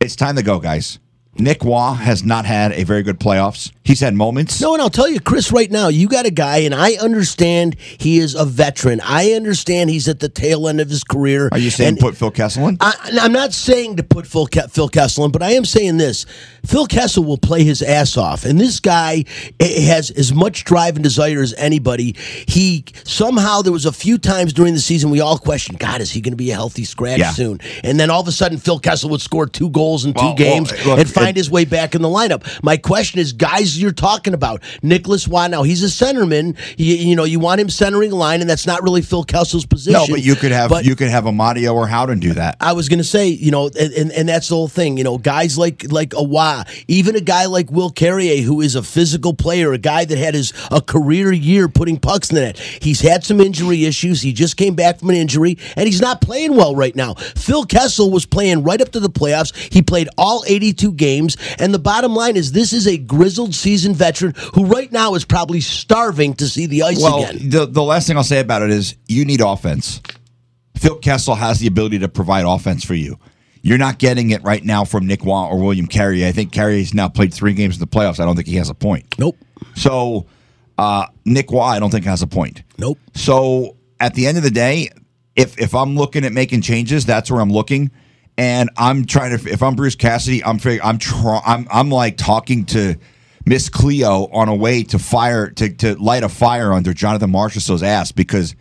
It's time to go, guys. Nic Roy has not had a very good playoffs. He's had moments. No, and I'll tell you, Chris, right now, you got a guy, and I understand he is a veteran. I understand he's at the tail end of his career. Are you saying put Phil Kessel in? I, I'm not saying to put Phil, Ke- Phil Kessel in, but I am saying this: Phil Kessel will play his ass off, and this guy eh, has as much drive and desire as anybody. He somehow there was a few times during the season we all questioned, God, is he going to be a healthy scratch Yeah. soon? And then all of a sudden, Phil Kessel would score two goals in two Well, well, games look, and find his way back in the lineup. My question is, guys, you're talking about Nicholas. Now he's a centerman. You, you know, you want him centering line, and that's not really Phil Kessel's position. no, but you could have But- you could have Amadio or Howden do that. I was going to say, you know, and, and, and that's the whole thing. You know, guys like like Awa, even a guy like Will Carrier, who is a physical player, a guy that had his a career year putting pucks in the net. He's had some injury issues. He just came back from an injury, and he's not playing well right now. Phil Kessel was playing right up to the playoffs. He played all 82 games, and the bottom line is this is a grizzled seasoned veteran who right now is probably starving to see the ice Well, again. the the last thing I'll say about it is you need offense. Phil Kessel has the ability to provide offense for you. You're not getting it right now from Nic Roy or William Carrier. I think Carrier's now played three games in the playoffs. I don't think he has a point. Nope. So uh, Nic Roy, I don't think has a point. Nope. So at the end of the day, if if I'm looking at making changes, that's where I'm looking. And I'm trying to. If I'm Bruce Cassidy, I'm fig- I'm try, I'm I'm like talking to Miss Cleo on a way to fire to to light a fire under Jonathan Marchessault's ass because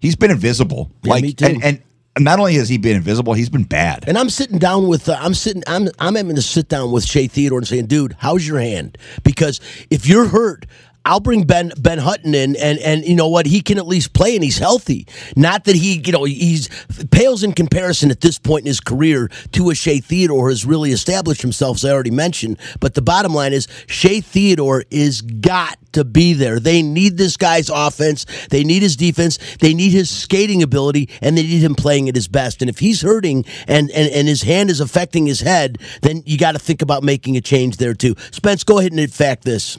he's been invisible. Yeah, like and and not only has he been invisible, he's been bad. And I'm sitting down with uh, I'm sitting I'm I'm having to sit down with Shea Theodore and saying, dude, how's your hand? Because if you're hurt. I'll bring Ben Ben Hutton in, and and you know what? He can at least play, and he's healthy. Not that he, you know, he's pales in comparison at this point in his career to a Shea Theodore has really established himself, as I already mentioned. But the bottom line is, Shea Theodore is got to be there. They need this guy's offense. They need his defense. They need his skating ability, and they need him playing at his best. And if he's hurting and and, and his hand is affecting his head, then you got to think about making a change there too. Spence, go ahead and fact this.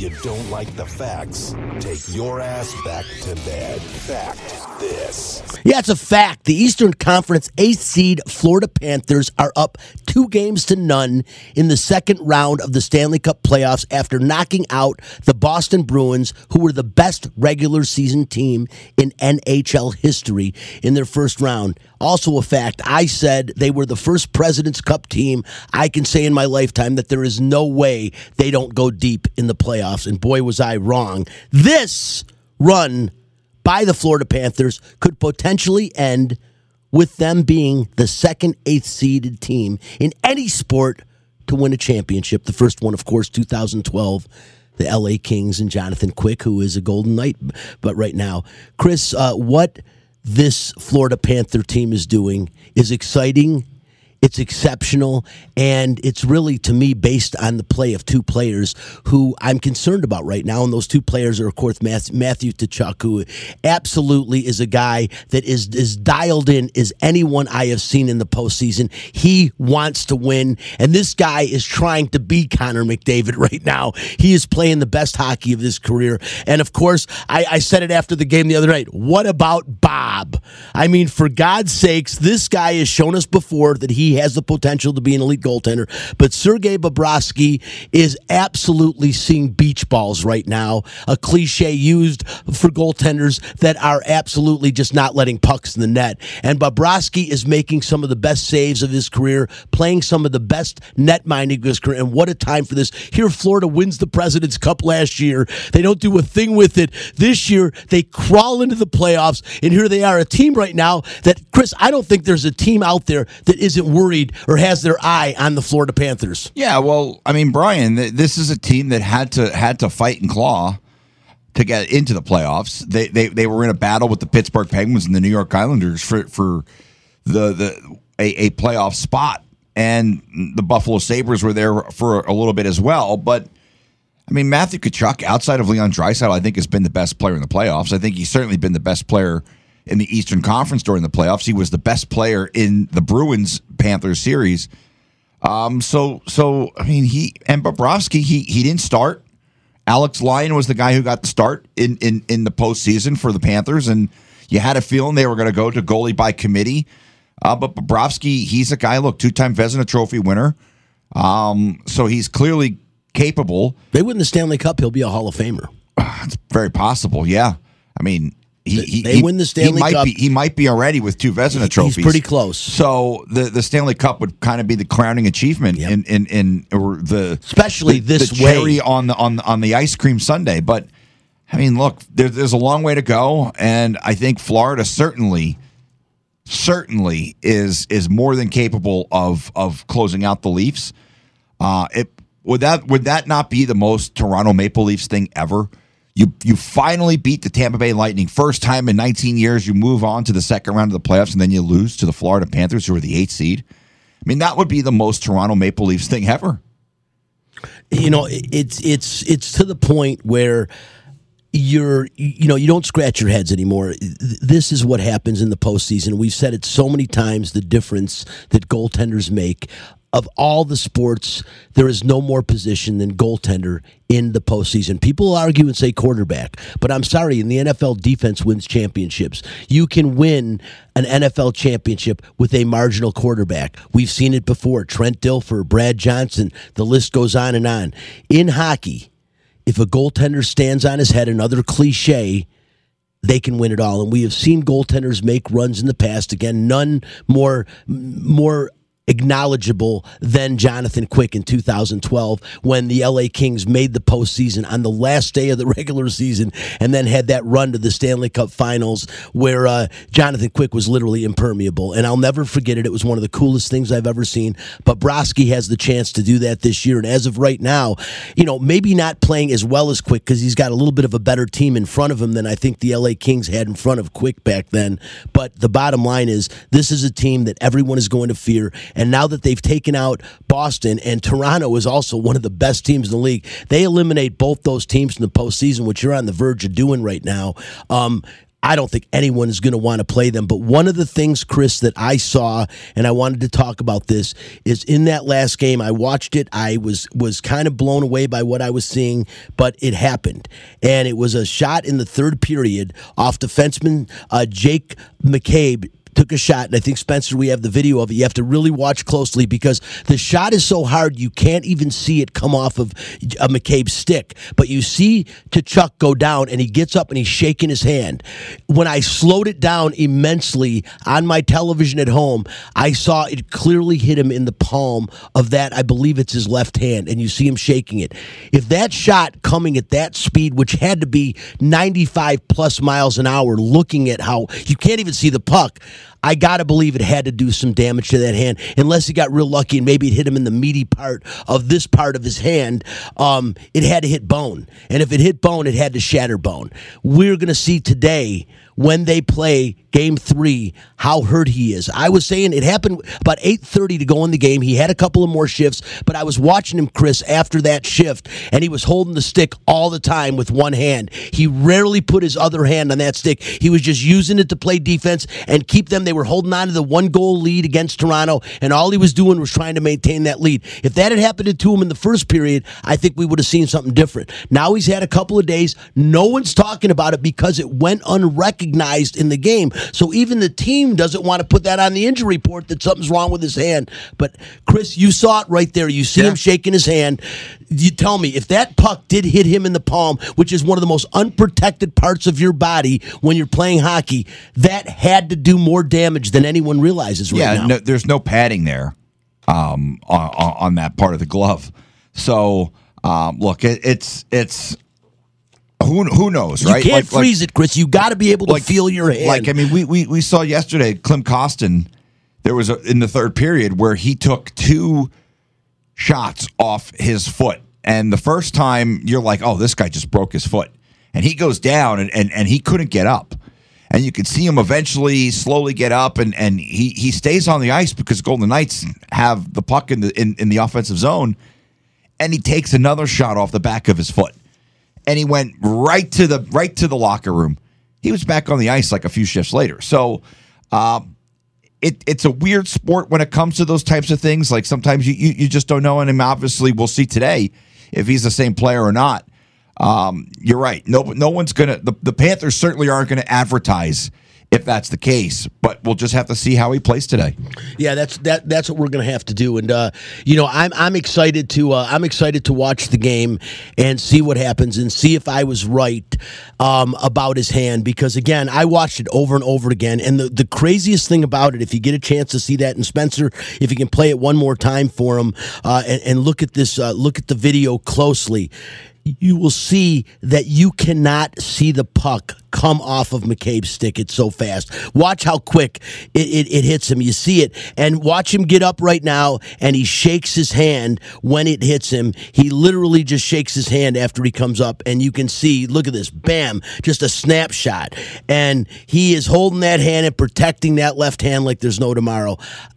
You don't like the facts, take your ass back to bed. Fact this. Yeah, it's a fact. The Eastern Conference eighth seed Florida Panthers are up two games to none in the second round of the Stanley Cup playoffs after knocking out the Boston Bruins, who were the best regular season team in NHL history in their first round. Also, a fact, I said they were the first President's Cup team I can say in my lifetime that there is no way they don't go deep in the playoffs. And boy, was I wrong. This run by the Florida Panthers could potentially end with them being the second eighth seeded team in any sport to win a championship. The first one, of course, 2012. The LA Kings and Jonathan Quick, who is a Golden Knight, but right now, Chris, uh, what this Florida Panther team is doing is exciting. It's exceptional, and it's really, to me, based on the play of two players who I'm concerned about right now. And those two players are, of course, Matthew, Tkachuk, who absolutely is a guy that is as dialed in as anyone I have seen in the postseason. He wants to win, and this guy is trying to be Connor McDavid right now. He is playing the best hockey of his career. And of course, I, I said it after the game the other night. What about Bob? I mean, for God's sakes, this guy has shown us before that he has the potential to be an elite goaltender. But Sergei Bobrovsky is absolutely seeing beach balls right now, a cliche used for goaltenders that are absolutely just not letting pucks in the net. And Bobrovsky is making some of the best saves of his career, playing some of the best net minding of his career. And what a time for this. Here, Florida wins the President's Cup last year. They don't do a thing with it. This year, they crawl into the playoffs, and here they are, a team right now that, Chris, I don't think there's a team out there that isn't worried or has their eye on the Florida Panthers. Yeah, well, I mean, Brian, th- this is a team that had to had to fight and claw to get into the playoffs. They they, they were in a battle with the Pittsburgh Penguins and the New York Islanders for for the the a, a playoff spot, and the Buffalo Sabres were there for a little bit as well. But I mean, Matthew Tkachuk, outside of Leon Draisaitl, I think has been the best player in the playoffs. I think he's certainly been the best player in the Eastern Conference during the playoffs. He was the best player in the Bruins Panthers series. Um, so so I mean he and Bobrovsky he he didn't start. Alex Lyon was the guy who got the start in in in the postseason for the Panthers, and you had a feeling they were going to go to goalie by committee. Uh, but Bobrovsky, he's a guy. Look, two time Vezina Trophy winner. Um, so he's clearly capable. They win the Stanley Cup, he'll be a Hall of Famer. It's very possible. Yeah, I mean. He, he, They he- win the Stanley he might Cup. Be, he might be already with two Vezina trophies. He's pretty close. So the, the Stanley Cup would kind of be the crowning achievement Yep. in, in in or the Especially the, this the cherry way. on the on on the ice cream Sunday. But I mean, look, there, there's a long way to go, and I think Florida certainly certainly is is more than capable of of closing out the Leafs. Uh, it would that would that not be the most Toronto Maple Leafs thing ever? You you finally beat the Tampa Bay Lightning first time in 19 years. You move on to the second round of the playoffs, and then you lose to the Florida Panthers, who are the eighth seed. I mean, that would be the most Toronto Maple Leafs thing ever. you know it's it's it's to the point where you're you know you don't scratch your heads anymore this is what happens in the postseason we've said it so many times the difference that goaltenders make of all the sports there is no more position than goaltender in the postseason. People argue and say quarterback but i'm sorry in the nfl defense wins championships. You can win an nfl championship with a marginal quarterback. We've seen it before. Trent dilfer brad johnson the list goes on and on. In hockey if a goaltender stands on his head, another cliche, they can win it all. And we have seen goaltenders make runs in the past. Again, none more more acknowledgeable than Jonathan Quick in 2012 when the LA Kings made the postseason on the last day of the regular season and then had that run to the Stanley Cup Finals where uh, Jonathan Quick was literally impermeable. And I'll never forget it. It was one of the coolest things I've ever seen. But Broski has the chance to do that this year. And as of right now, you know, maybe not playing as well as Quick because he's got a little bit of a better team in front of him than I think the LA Kings had in front of Quick back then. But the bottom line is this is a team that everyone is going to fear. And now that they've taken out Boston and Toronto is also one of the best teams in the league, they eliminate both those teams in the postseason, which you're on the verge of doing right now. Um, I don't think anyone is going to want to play them. But one of the things, Chris, that I saw, and I wanted to talk about this, is in that last game. I watched it. I was was kind of blown away by what I was seeing, but it happened, and it was a shot in the third period off defenseman uh, Jake McCabe took a shot, and I think Spencer, we have the video of it. You have to really watch closely because the shot is so hard you can't even see it come off of a McCabe's stick. But you see Chuck go down, and he gets up and he's shaking his hand. When I slowed it down immensely on my television at home, I saw it clearly hit him in the palm of that. I believe it's his left hand, and you see him shaking it. If that shot coming at that speed, which had to be 95 plus miles an hour, looking at how you can't even see the puck. I got to believe it had to do some damage to that hand, unless he got real lucky and maybe it hit him in the meaty part of this part of his hand. Um, it had to hit bone. And if it hit bone, it had to shatter bone. We're going to see today when they play game three how hurt he is. I was saying it happened about 8.30 to go in the game. He had a couple of more shifts but i was watching him chris after that shift and he was holding the stick all the time with one hand. He rarely put his other hand on that stick. He was just using it to play defense and keep them. They were holding on to the one goal lead against toronto and all he was doing was trying to maintain that lead. If that had happened to him in the first period i think we would have seen something different. Now he's had a couple of days. No one's talking about it because it went unrecognized in the game so even the team doesn't want to put that on the injury report that something's wrong with his hand. But Chris, you saw it right there. You see him shaking his hand. You tell me if that puck did hit him in the palm, which is one of the most unprotected parts of your body when you're playing hockey, that had to do more damage than anyone realizes right yeah, now. no, there's no padding there um, on, on on that part of the glove. So um, look, it, it's it's who who knows, right? you can't Like- like- freeze it, Chris. You got to be able to feel your hand. Like I mean, we we, we saw yesterday Klim Kostin. There was a, in the third period where he took two shots off his foot, and the first time you're like, "Oh, this guy just broke his foot," and he goes down and and, and he couldn't get up. And you could see him eventually slowly get up, and, and he, he stays on the ice because Golden Knights have the puck in the in, in the offensive zone, and he takes another shot off the back of his foot and he went right to the right to the locker room. He was back on the ice like a few shifts later. So, um, it it's a weird sport when it comes to those types of things. Like sometimes you you, you just don't know, and obviously we'll see today if he's the same player or not. Um, you're right. No, no one's gonna. The, the Panthers certainly aren't to advertise if that's the case, but we'll just have to see how he plays today. Yeah, that's that. That's what we're going to have to do, and uh, you know, I'm I'm excited to uh, I'm excited to watch the game and see what happens and see if I was right um, about his hand because again, I watched it over and over again, and the the craziest thing about it, if you get a chance to see that, and Spencer, if you can play it one more time for him uh, and, and look at this, uh, look at the video closely. You will see that you cannot see the puck come off of McCabe's stick. It's so fast. Watch how quick it, it, it hits him. You see it. And watch him get up right now and he shakes his hand when it hits him. He literally just shakes his hand after he comes up. And you can see, look at this, bam, just a snapshot. And he is holding that hand and protecting that left hand like there's no tomorrow.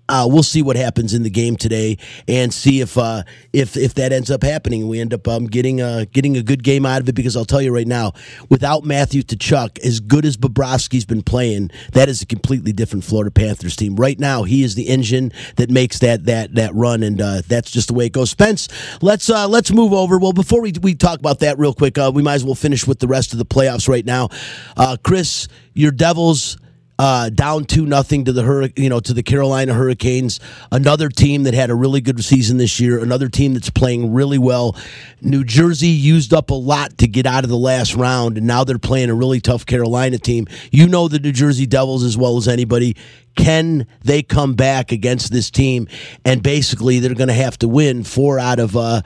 Uh, we'll see what happens in the game today and see if uh, if if that ends up happening we end up um, getting a getting a good game out of it because I'll tell you right now, without Matthew to Tkachuk, as good as Bobrovsky's been playing, that is a completely different Florida Panthers team. Right now, he is the engine that makes that that that run, and uh, that's just the way it goes. Spence, let's uh, let's move over. Well, before we we talk about that real quick, uh, we might as well finish with the rest of the playoffs right now. Uh, Chris, your Devils uh, down two nothing to the Hurri- you know to the Carolina Hurricanes. Another team that had a really good season this year. Another team that's playing really well. New Jersey used up a lot to get out of the last round, and now they're playing a really tough Carolina team. You know the New Jersey Devils as well as anybody. Can they come back against this team? And basically, they're going to have to win four out of uh,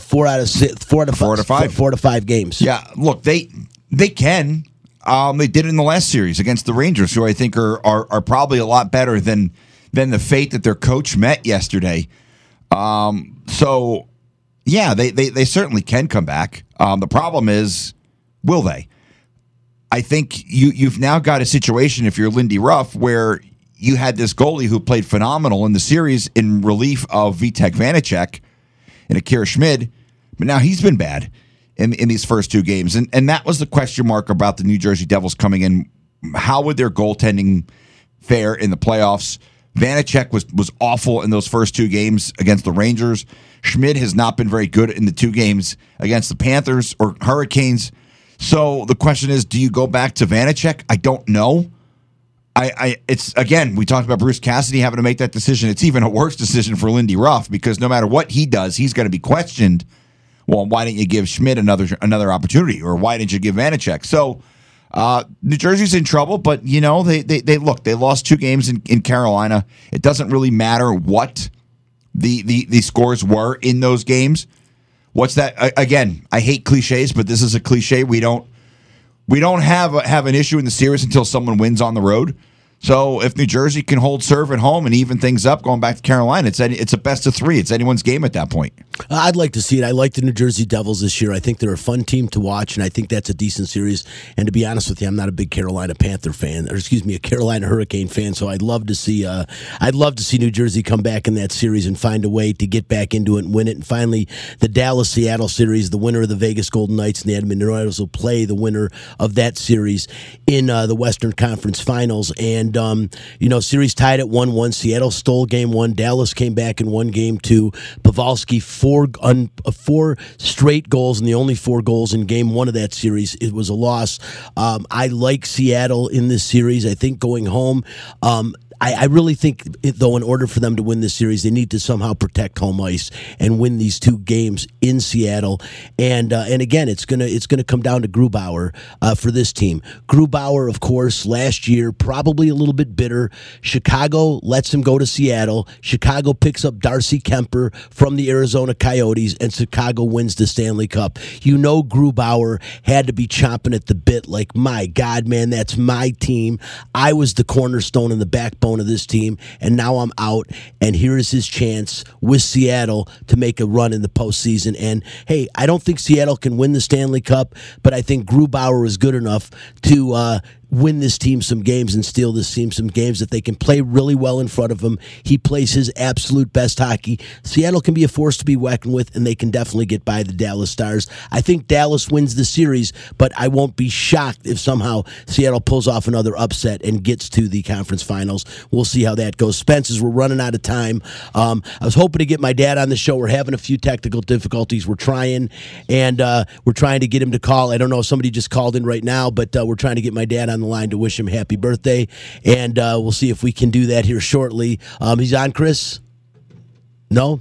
four out of six, four out of Four five. four, to five games. Yeah, look, they they can. Um, they did it in the last series against the Rangers, who I think are, are are probably a lot better than than the fate that their coach met yesterday. Um, so yeah, they, they they certainly can come back. Um, the problem is, will they? I think you you've now got a situation if you're Lindy Ruff where you had this goalie who played phenomenal in the series in relief of Vitek Vanacek and Akira Schmid, but now he's been bad in in these first two games, and and that was the question mark about the New Jersey Devils coming in. How would their goaltending fare in the playoffs? Vanacek was was awful in those first two games against the Rangers. Schmid has not been very good in the two games against the Panthers or Hurricanes. So the question is, do you go back to Vanacek? I don't know. I, I, it's again, we talked about Bruce Cassidy having to make that decision. It's even a worse decision for Lindy Ruff because no matter what he does, he's going to be questioned. Well, why didn't you give Schmid another another opportunity, or why didn't you give Vanacek? So, uh, New Jersey's in trouble, but you know they they, they look they lost two games in, in Carolina. It doesn't really matter what the, the the scores were in those games. What's that? A- Again, I hate cliches, but this is a cliche. We don't we don't have a, have an issue in the series until someone wins on the road. So if New Jersey can hold serve at home and even things up, going back to Carolina, it's any, it's a best of three. It's anyone's game at that point. I'd like to see it. I like the New Jersey Devils this year. I think they're a fun team to watch, and I think that's a decent series. And to be honest with you, I'm not a big Carolina Panther fan, or excuse me, a Carolina Hurricane fan. So I'd love to see, uh, I'd love to see New Jersey come back in that series and find a way to get back into it and win it. And finally, the Dallas Seattle series, the winner of the Vegas Golden Knights and the Edmonton Oilers will play the winner of that series in uh, the Western Conference Finals. And um, you know, series tied at one one. Seattle stole game one. Dallas came back and won game two. Pavelski four un, uh, four straight goals and the only four goals in game one of that series. It was a loss. Um, I like Seattle in this series. I think going home. Um, I, I really think, though, in order for them to win this series, they need to somehow protect home ice and win these two games in Seattle. And uh, and again, it's gonna it's gonna come down to Grubauer uh, for this team. Grubauer, of course, last year probably a little bit bitter. Chicago lets him go to Seattle. Chicago picks up Darcy Kuemper from the Arizona Coyotes, and Chicago wins the Stanley Cup. You know, Grubauer had to be chomping at the bit, like, my God, man, that's my team. I was the cornerstone and the backbone of this team, and now I'm out. And here is his chance with Seattle to make a run in the postseason. And hey, I don't think Seattle can win the Stanley Cup, but I think Grubauer is good enough to. Uh, win this team some games and steal this team some games that they can play really well in front of him. He plays his absolute best hockey. Seattle can be a force to be reckoned with, and they can definitely get by the Dallas Stars. I think Dallas wins the series, but I won't be shocked if somehow Seattle pulls off another upset and gets to the conference finals. We'll see how that goes. Spence, as we're running out of time, um, I was hoping to get my dad on the show. We're having a few technical difficulties. We're trying, and uh, we're trying to get him to call. I don't know if somebody just called in right now, but uh, we're trying to get my dad on the line to wish him happy birthday, and uh, we'll see if we can do that here shortly. Um, he's on, Chris. No.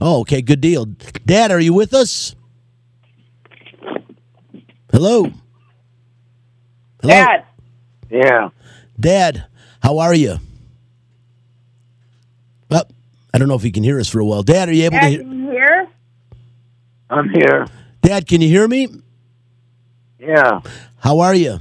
Oh, okay, good deal. Dad, are you with us? Hello. Hello. Dad. Yeah. Dad, how are you? Well, I don't know if he can hear us for a while. Dad, are you able to hear? can you hear? I'm here. Dad, can you hear me? Yeah, How are you?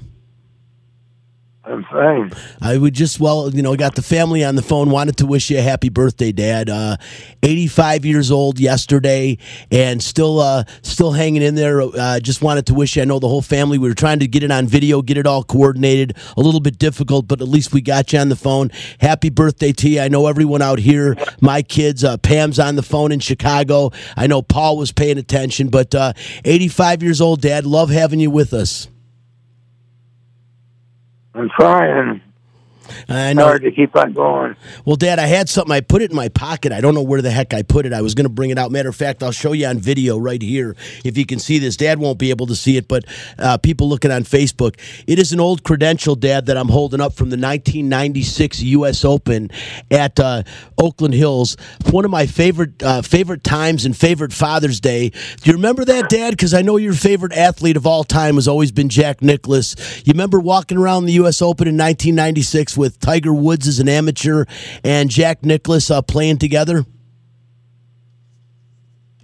Fine. I would just, well, you know, got the family on the phone, wanted to wish you a happy birthday, Dad. Uh, 85 years old yesterday and still, uh, still hanging in there. Uh, just wanted to wish you, I know the whole family, we were trying to get it on video, get it all coordinated. A little bit difficult, but at least we got you on the phone. Happy birthday to you. I know everyone out here, my kids, uh, Pam's on the phone in Chicago. I know Paul was paying attention, but, uh, 85 years old, Dad. Love having you with us. I'm trying. I know. Hard to keep on going. Well, Dad, I had something. I put it in my pocket. I don't know where the heck I put it. I was going to bring it out. Matter of fact, I'll show you on video right here if you can see this. Dad won't be able to see it, but uh, people looking on Facebook, it is an old credential, Dad, that I'm holding up from the 1996 U.S. Open at uh, Oakland Hills. One of my favorite uh, favorite times and favorite Father's Day. Do you remember that, Dad? Because I know your favorite athlete of all time has always been Jack Nicklaus. You remember walking around the U.S. Open in 1996 with Tiger Woods as an amateur and Jack Nicklaus uh, playing together?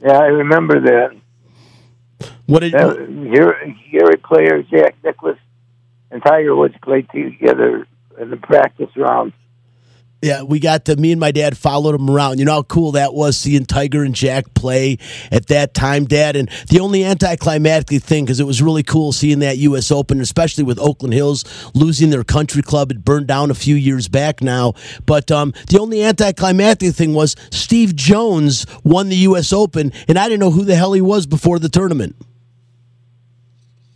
Yeah, I remember that. What did that Gary, Gary Player, Jack Nicklaus, and Tiger Woods played together in the practice rounds. Yeah, we got to, me and my dad followed him around. You know how cool that was seeing Tiger and Jack play at that time, Dad? And the only anticlimactic thing, because it was really cool seeing that U.S. Open, especially with Oakland Hills losing their country club. It burned down a few years back now. But um, the only anticlimactic thing was Steve Jones won the U.S. Open, and I didn't know who the hell he was before the tournament.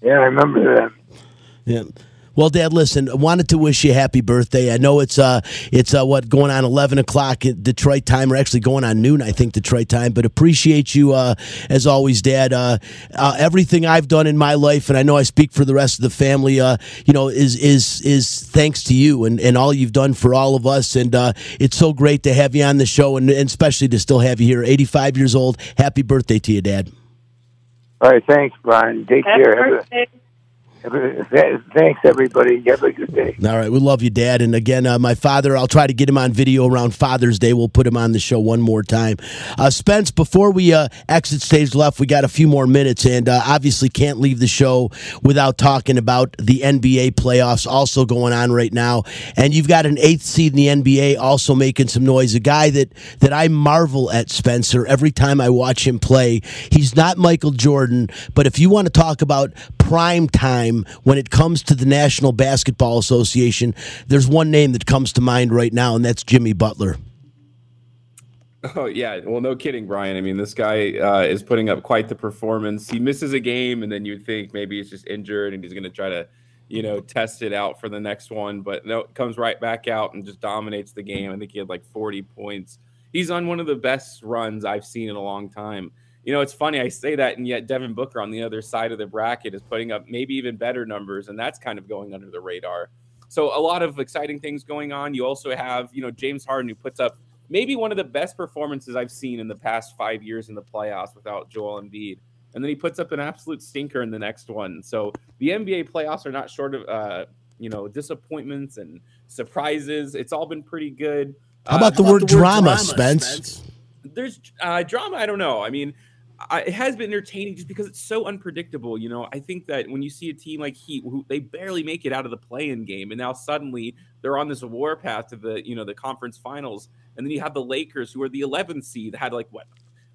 Yeah, I remember that. Yeah. Well, Dad, listen. I wanted to wish you a happy birthday. I know it's uh, it's uh, what going on eleven o'clock at Detroit time, or actually going on noon, I think Detroit time. But appreciate you uh, as always, Dad. Uh, uh, everything I've done in my life, and I know I speak for the rest of the family. Uh, you know, is is is thanks to you and, and all you've done for all of us. And uh, it's so great to have you on the show, and, and especially to still have you here. Eighty five years old. Happy birthday to you, Dad. All right, thanks, Brian. Take Happy care. Birthday. Thanks, everybody. Have a good day. All right, we love you, Dad. And again, uh, my father, I'll try to get him on video around Father's Day. We'll put him on the show one more time. Uh, Spence, before we uh, exit stage left, we got a few more minutes, and uh, obviously can't leave the show without talking about the NBA playoffs also going on right now. And you've got an eighth seed in the NBA also making some noise. A guy that that I marvel at, Spencer. Every time I watch him play, he's not Michael Jordan, but if you want to talk about prime time when it comes to the National Basketball Association, there's one name that comes to mind right now, and that's Jimmy Butler. Oh yeah, well, no kidding, Brian. I mean, this guy uh, is putting up quite the performance. He misses a game, and then you think maybe he's just injured, and he's going to try to, you know, test it out for the next one. But no, comes right back out and just dominates the game. I think he had like 40 points. He's on one of the best runs I've seen in a long time. You know, it's funny I say that, and yet Devin Booker on the other side of the bracket is putting up maybe even better numbers, and that's kind of going under the radar. So a lot of exciting things going on. You also have, you know, James Harden who puts up maybe one of the best performances I've seen in the past five years in the playoffs without Joel Embiid. And then he puts up an absolute stinker in the next one. So the NBA playoffs are not short of, uh, you know, disappointments and surprises. It's all been pretty good. How about, uh, the, how word about the, word drama, drama Spence? Spence? There's uh, drama. I don't know. I mean, I, it has been entertaining just because it's so unpredictable. You know, I think that when you see a team like Heat, who they barely make it out of the play-in game, and now suddenly they're on this war path to the you know the conference finals, and then you have the Lakers, who are the 11th seed, had like what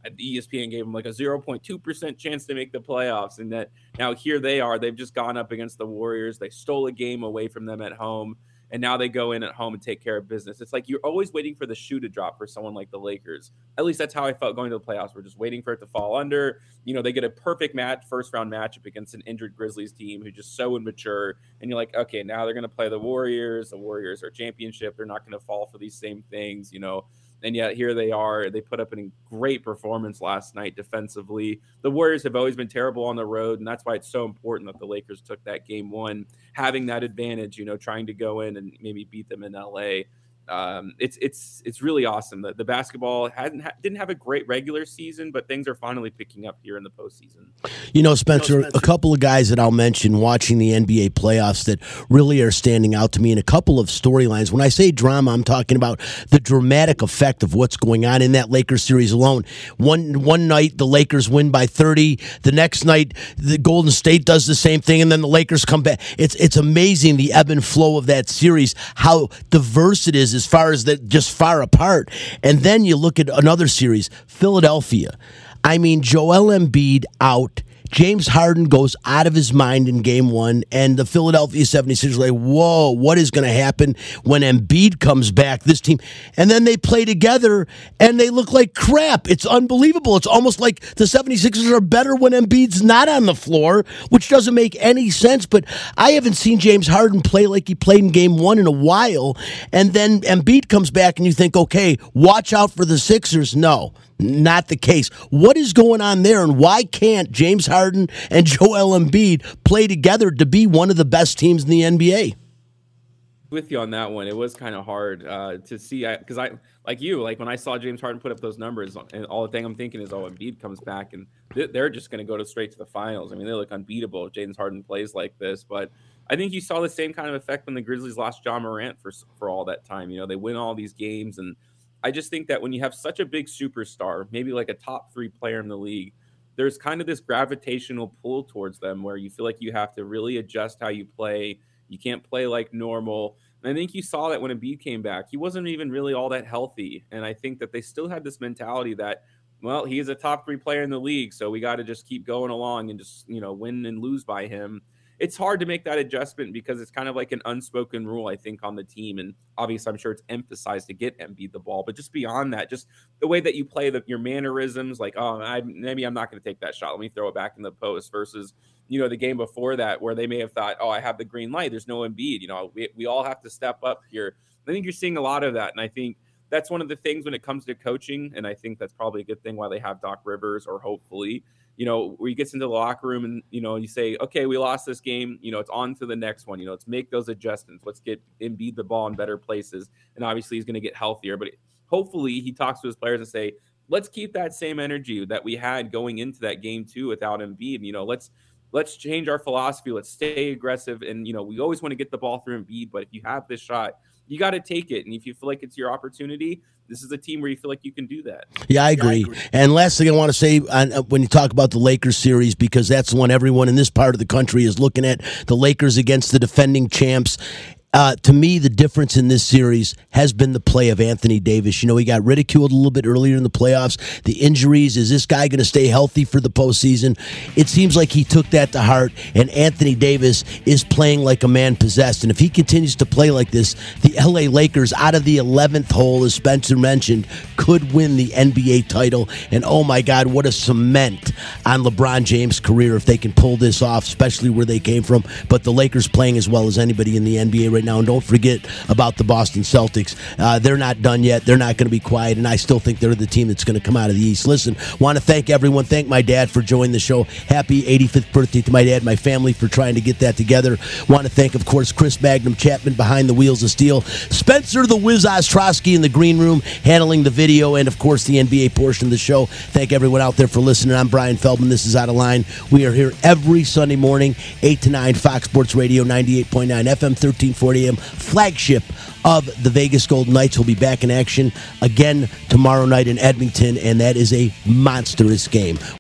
uh, ESPN gave them like a 0.2% chance to make the playoffs. And that now here they are. They've just gone up against the Warriors. They stole a game away from them at home and now they go in at home and take care of business. It's like you're always waiting for the shoe to drop for someone like the Lakers. At least that's how I felt going to the playoffs. We're just waiting for it to fall under. You know, they get a perfect match, first round matchup against an injured Grizzlies team who's just so immature. And you're like, okay, now they're going to play the Warriors. The Warriors are championship. They're not going to fall for these same things, you know and yet here they are. They put up a great performance last night defensively. The Warriors have always been terrible on the road, and that's why it's so important that the Lakers took that game one, having that advantage. You know, trying to go in and maybe beat them in LA um, it's it's it's really awesome. The, the basketball hadn't ha- didn't have a great regular season, but things are finally picking up here in the postseason. You know, Spencer, you know, Spencer, a couple of guys that I'll mention watching the NBA playoffs that really are standing out to me in a couple of storylines. When I say drama, I'm talking about the dramatic effect of what's going on in that Lakers series alone. One one night the Lakers win by 30, the next night the Golden State does the same thing, and then the Lakers come back. It's it's amazing the ebb and flow of that series, how diverse it is as far as that just far apart. And then you look at another series, Philadelphia. I mean, Joel Embiid out James Harden goes out of his mind in game one, and the Philadelphia 76ers are like, whoa, what is going to happen when Embiid comes back? This team. And then they play together and they look like crap. It's unbelievable. It's almost like the 76ers are better when Embiid's not on the floor, which doesn't make any sense. But I haven't seen James Harden play like he played in game one in a while. And then Embiid comes back and you think, okay, watch out for the Sixers. No not the case. What is going on there, and why can't James Harden and Joel Embiid play together to be one of the best teams in the NBA? With you on that one, it was kind of hard uh, to see because I, I, like you, like when I saw James Harden put up those numbers, and all the thing I'm thinking is, oh, Embiid comes back, and they're just going to go to straight to the finals. I mean, they look unbeatable if James Harden plays like this, but. I think you saw the same kind of effect when the Grizzlies lost Ja Morant for for all that time. You know, they win all these games and I just think that when you have such a big superstar, maybe like a top three player in the league, there's kind of this gravitational pull towards them where you feel like you have to really adjust how you play. You can't play like normal. And I think you saw that when Embiid came back. He wasn't even really all that healthy. And I think that they still had this mentality that, well, he's a top three player in the league. So we got to just keep going along and just, you know, win and lose by him it's hard to make that adjustment because it's kind of like an unspoken rule, I think, on the team. And obviously, I'm sure it's emphasized to get Embiid the ball, but just beyond that, just the way that you play the, your mannerisms, like, oh, I, maybe I'm not going to take that shot. Let me throw it back in the post versus, you know, the game before that where they may have thought, oh, I have the green light. There's no Embiid. You know, we, we all have to step up here. I think you're seeing a lot of that. And I think that's one of the things when it comes to coaching. And I think that's probably a good thing why they have Doc Rivers or hopefully you know, where he gets into the locker room and, you know, you say, okay, we lost this game. You know, it's on to the next one. You know, let's make those adjustments. Let's get Embiid the ball in better places. And obviously he's going to get healthier. But hopefully he talks to his players and say, let's keep that same energy that we had going into that game too without Embiid. You know, let's let's change our philosophy. Let's stay aggressive. And, you know, we always want to get the ball through Embiid, but if you have this shot, you got to take it. And if you feel like it's your opportunity, this is a team where you feel like you can do that. Yeah, I agree. And last thing I want to say on, uh, when you talk about the Lakers series, because that's the one everyone in this part of the country is looking at the Lakers against the defending champs. Uh, to me, the difference in this series has been the play of Anthony Davis. You know, he got ridiculed a little bit earlier in the playoffs. The injuries, is this guy going to stay healthy for the postseason? It seems like he took that to heart, and Anthony Davis is playing like a man possessed. And if he continues to play like this, the LA Lakers, out of the 11th hole, as Spencer mentioned, could win the NBA title. And oh my God, what a cement on LeBron James' career if they can pull this off, especially where they came from. But the Lakers playing as well as anybody in the NBA right now. And don't forget about the Boston Celtics. Uh, they're not done yet. They're not going to be quiet. And I still think they're the team that's going to come out of the East. Listen, want to thank everyone. Thank my dad for joining the show. Happy 85th birthday to my dad, my family for trying to get that together. Want to thank, of course, Chris Magnum Chapman behind the wheels of steel, Spencer the Wiz Ostrowski in the green room handling the video, and of course the NBA portion of the show. Thank everyone out there for listening. I'm Brian Feldman. This is Out of Line. We are here every Sunday morning, 8 to 9, Fox Sports Radio, 98.9 FM, 1340 Flagship of the Vegas Golden Knights. will be back in action again tomorrow night in Edmonton, and that is a monstrous game.